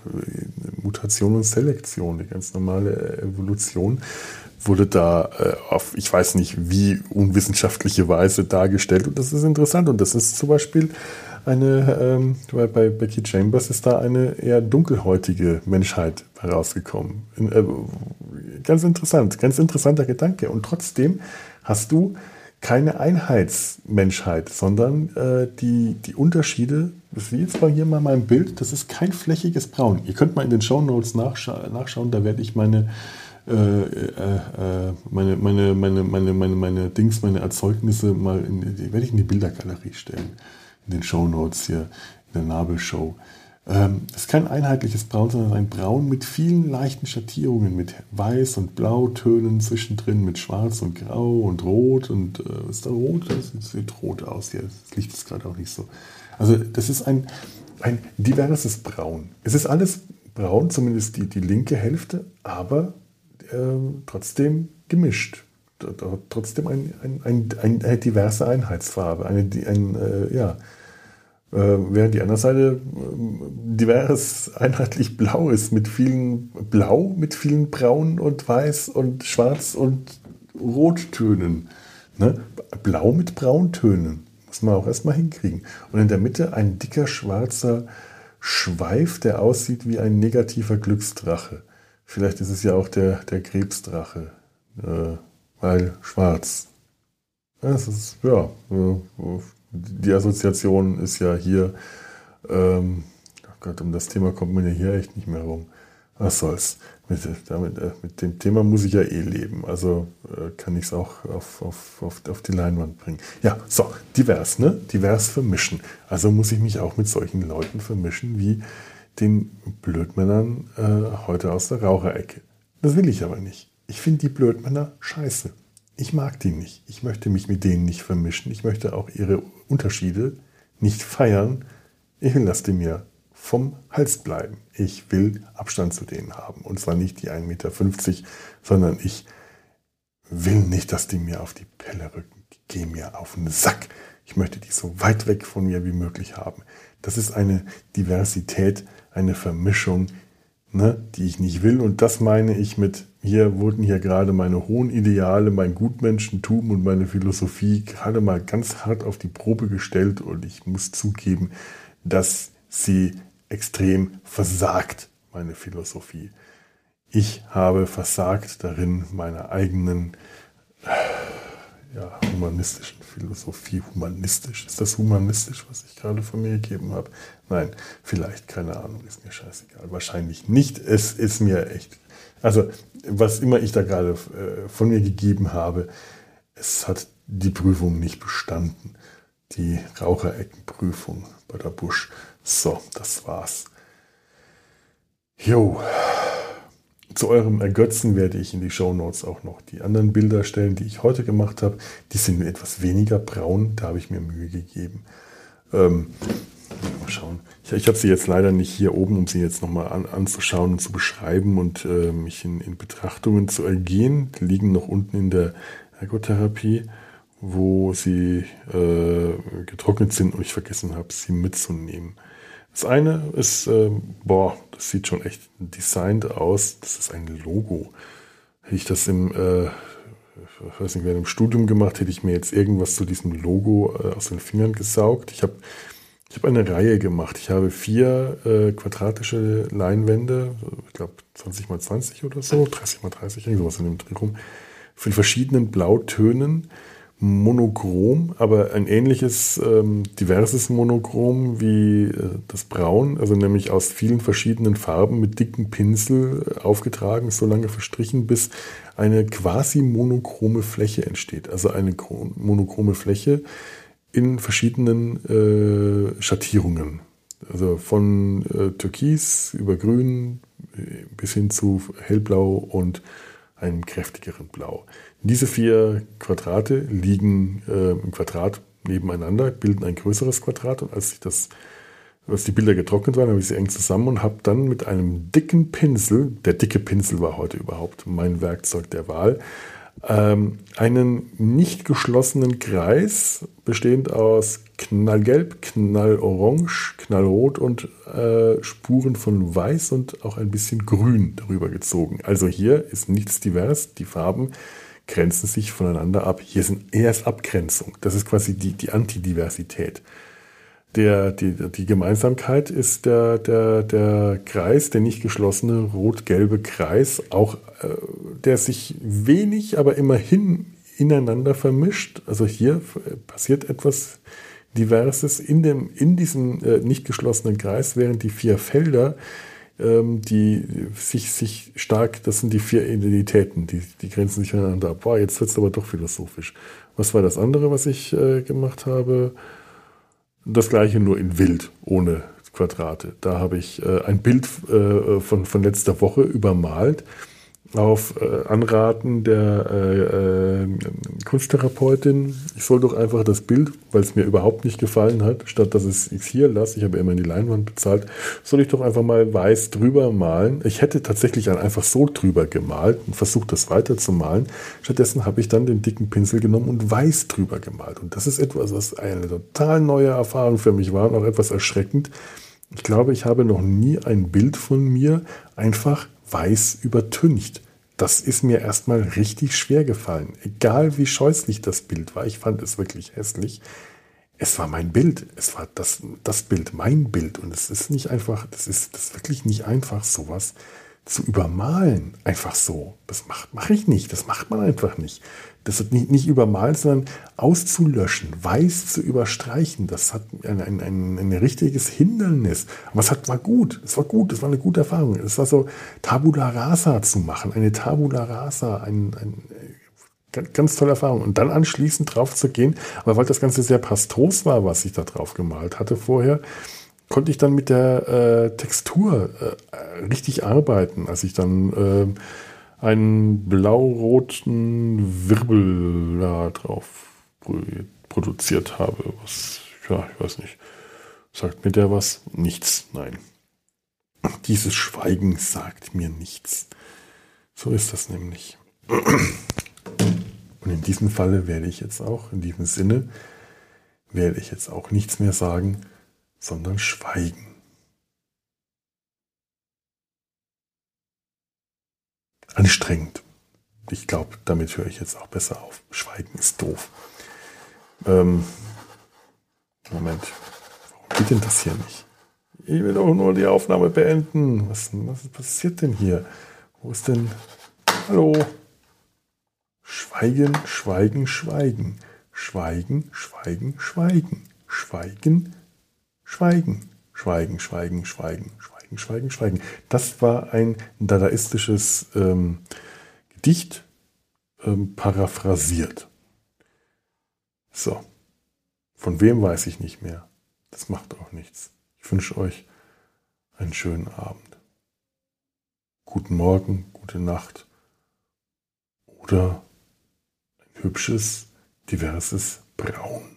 Mutation und Selektion, die ganz normale Evolution wurde da äh, auf, ich weiß nicht wie unwissenschaftliche Weise dargestellt. Und das ist interessant. Und das ist zum Beispiel eine, ähm, bei Becky Chambers ist da eine eher dunkelhäutige Menschheit herausgekommen. In, äh, ganz interessant, ganz interessanter Gedanke. Und trotzdem hast du keine Einheitsmenschheit, sondern äh, die, die Unterschiede, wie jetzt mal hier mal mein Bild, das ist kein flächiges Braun. Ihr könnt mal in den Show Notes nachscha nachschauen, da werde ich meine äh, äh, äh, meine, meine, meine, meine, meine, meine Dings, meine Erzeugnisse mal in die, werde ich in die Bildergalerie stellen. In den Show Notes hier, in der Nabelshow. Ähm, es ist kein einheitliches Braun, sondern ein Braun mit vielen leichten Schattierungen, mit Weiß- und Blautönen zwischendrin, mit Schwarz und Grau und Rot. Und äh, ist da rot? Das sieht rot aus hier. Das Licht ist gerade auch nicht so. Also das ist ein, ein diverses Braun. Es ist alles braun, zumindest die, die linke Hälfte, aber äh, trotzdem gemischt. Trotzdem ein, ein, ein, eine diverse Einheitsfarbe, eine, ein, äh, ja, äh, während die andere Seite äh, divers einheitlich blau ist, mit vielen Blau, mit vielen Braun und Weiß und Schwarz und Rottönen. Ne? Blau mit Brauntönen. Muss man auch erstmal hinkriegen. Und in der Mitte ein dicker schwarzer Schweif, der aussieht wie ein negativer Glücksdrache. Vielleicht ist es ja auch der, der Krebsdrache, äh, weil schwarz. Das ist, ja, äh, die Assoziation ist ja hier, ähm, oh Gott, um das Thema kommt man ja hier echt nicht mehr rum. Was soll's. Mit, damit, äh, mit dem Thema muss ich ja eh leben. Also äh, kann ich es auch auf, auf, auf, auf die Leinwand bringen. Ja, so, divers, ne? Divers vermischen. Also muss ich mich auch mit solchen Leuten vermischen wie den Blödmännern äh, heute aus der Raucherecke. Das will ich aber nicht. Ich finde die Blödmänner scheiße. Ich mag die nicht. Ich möchte mich mit denen nicht vermischen. Ich möchte auch ihre Unterschiede nicht feiern. Ich will, dass die mir vom Hals bleiben. Ich will Abstand zu denen haben. Und zwar nicht die 1,50 Meter, sondern ich will nicht, dass die mir auf die Pelle rücken. Die gehen mir auf den Sack. Ich möchte die so weit weg von mir wie möglich haben. Das ist eine Diversität, eine Vermischung, ne, die ich nicht will. Und das meine ich mit, hier wurden hier gerade meine hohen Ideale, mein Gutmenschentum und meine Philosophie gerade mal ganz hart auf die Probe gestellt. Und ich muss zugeben, dass sie extrem versagt, meine Philosophie. Ich habe versagt darin, meine eigenen ja, humanistischen Philosophie, humanistisch, ist das humanistisch, was ich gerade von mir gegeben habe? Nein, vielleicht, keine Ahnung, ist mir scheißegal. Wahrscheinlich nicht. Es ist mir echt. Also, was immer ich da gerade äh, von mir gegeben habe, es hat die Prüfung nicht bestanden. Die Rauchereckenprüfung bei der Busch. So, das war's. Jo. Zu eurem Ergötzen werde ich in die Show Notes auch noch die anderen Bilder stellen, die ich heute gemacht habe. Die sind etwas weniger braun, da habe ich mir Mühe gegeben. Ähm, mal schauen. Ich, ich habe sie jetzt leider nicht hier oben, um sie jetzt nochmal an, anzuschauen und zu beschreiben und äh, mich in, in, Betrachtungen zu ergehen. Die liegen noch unten in der Ergotherapie, wo sie äh, getrocknet sind und ich vergessen habe, sie mitzunehmen. Das eine ist, äh, boah, das sieht schon echt designt aus. Das ist ein Logo. Hätte ich das im, äh, weiß nicht, während im Studium gemacht, hätte ich mir jetzt irgendwas zu diesem Logo äh, aus den Fingern gesaugt. Ich habe ich hab eine Reihe gemacht. Ich habe vier äh, quadratische Leinwände, ich glaube 20 mal 20 oder so, 30 mal 30, irgendwas in dem Dreh rum, von verschiedenen Blautönen monochrom, aber ein ähnliches ähm, diverses Monochrom wie äh, das Braun, also nämlich aus vielen verschiedenen Farben mit dicken Pinsel äh, aufgetragen, so lange verstrichen, bis eine quasi monochrome Fläche entsteht. Also eine monochrome Fläche in verschiedenen äh, Schattierungen. Also von äh, Türkis über Grün äh, bis hin zu hellblau und einem kräftigeren Blau. Diese vier Quadrate liegen äh, im Quadrat nebeneinander, bilden ein größeres Quadrat und als ich das als die Bilder getrocknet waren, habe ich sie eng zusammen und habe dann mit einem dicken Pinsel, der dicke Pinsel war heute überhaupt mein Werkzeug der Wahl, ähm, einen nicht geschlossenen Kreis, bestehend aus knallgelb, knallorange, knallrot und äh, Spuren von weiß und auch ein bisschen grün darüber gezogen. Also hier ist nichts divers, die Farben grenzen sich voneinander ab. Hier sind erst Abgrenzung. Das ist quasi die, die Antidiversität. Der, die, die Gemeinsamkeit ist der, der, der Kreis, der nicht geschlossene rot-gelbe Kreis, auch der sich wenig, aber immerhin ineinander vermischt. Also hier passiert etwas Diverses in, dem, in diesem äh, nicht geschlossenen Kreis, während die vier Felder, ähm, die sich, sich stark, das sind die vier Identitäten, die, die grenzen sich voneinander ab. Boah, jetzt wird es aber doch philosophisch. Was war das andere, was ich äh, gemacht habe? Das gleiche nur in wild, ohne Quadrate. Da habe ich äh, ein Bild äh, von, von letzter Woche übermalt auf äh, Anraten der äh, äh, Kunsttherapeutin, ich soll doch einfach das Bild, weil es mir überhaupt nicht gefallen hat, statt dass es ich hier lasse, ich habe immer die Leinwand bezahlt, soll ich doch einfach mal weiß drüber malen. Ich hätte tatsächlich einfach so drüber gemalt und versucht, das weiter zu malen. Stattdessen habe ich dann den dicken Pinsel genommen und weiß drüber gemalt. Und das ist etwas, was eine total neue Erfahrung für mich war und auch etwas erschreckend. Ich glaube, ich habe noch nie ein Bild von mir einfach weiß übertüncht. Das ist mir erstmal richtig schwer gefallen. Egal wie scheußlich das Bild war, ich fand es wirklich hässlich. Es war mein Bild. Es war das, das Bild, mein Bild. Und es ist nicht einfach, das ist, das ist wirklich nicht einfach, sowas zu übermalen. Einfach so. Das macht, mache ich nicht. Das macht man einfach nicht. Das hat nicht, nicht übermalen, sondern auszulöschen, weiß zu überstreichen. Das hat ein, ein, ein, ein richtiges Hindernis. Aber es hat, war gut. Es war gut. Es war eine gute Erfahrung. Es war so Tabula Rasa zu machen. Eine Tabula Rasa. Ein, ein, ganz, ganz tolle Erfahrung. Und dann anschließend drauf zu gehen. Aber weil das Ganze sehr pastos war, was ich da drauf gemalt hatte vorher, konnte ich dann mit der äh, Textur äh, richtig arbeiten, als ich dann äh, einen blau-roten Wirbel da drauf produziert habe. Was, ja, ich weiß nicht. Sagt mir der was? Nichts, nein. Dieses Schweigen sagt mir nichts. So ist das nämlich. Und in diesem Falle werde ich jetzt auch, in diesem Sinne, werde ich jetzt auch nichts mehr sagen, sondern Schweigen. Anstrengend. Ich glaube, damit höre ich jetzt auch besser auf. Schweigen ist doof. Ähm, Moment. Warum geht denn das hier nicht? Ich will doch nur die Aufnahme beenden. Was, was passiert denn hier? Wo ist denn. Hallo? Schweigen, schweigen, schweigen. Schweigen, schweigen, schweigen. Schweigen, Schweigen, Schweigen, Schweigen, Schweigen, Schweigen, Schweigen, Schweigen. Das war ein dadaistisches ähm, Gedicht, ähm, paraphrasiert. So. Von wem weiß ich nicht mehr. Das macht auch nichts. Ich wünsche euch einen schönen Abend. Guten Morgen, gute Nacht oder ein hübsches, diverses Braun.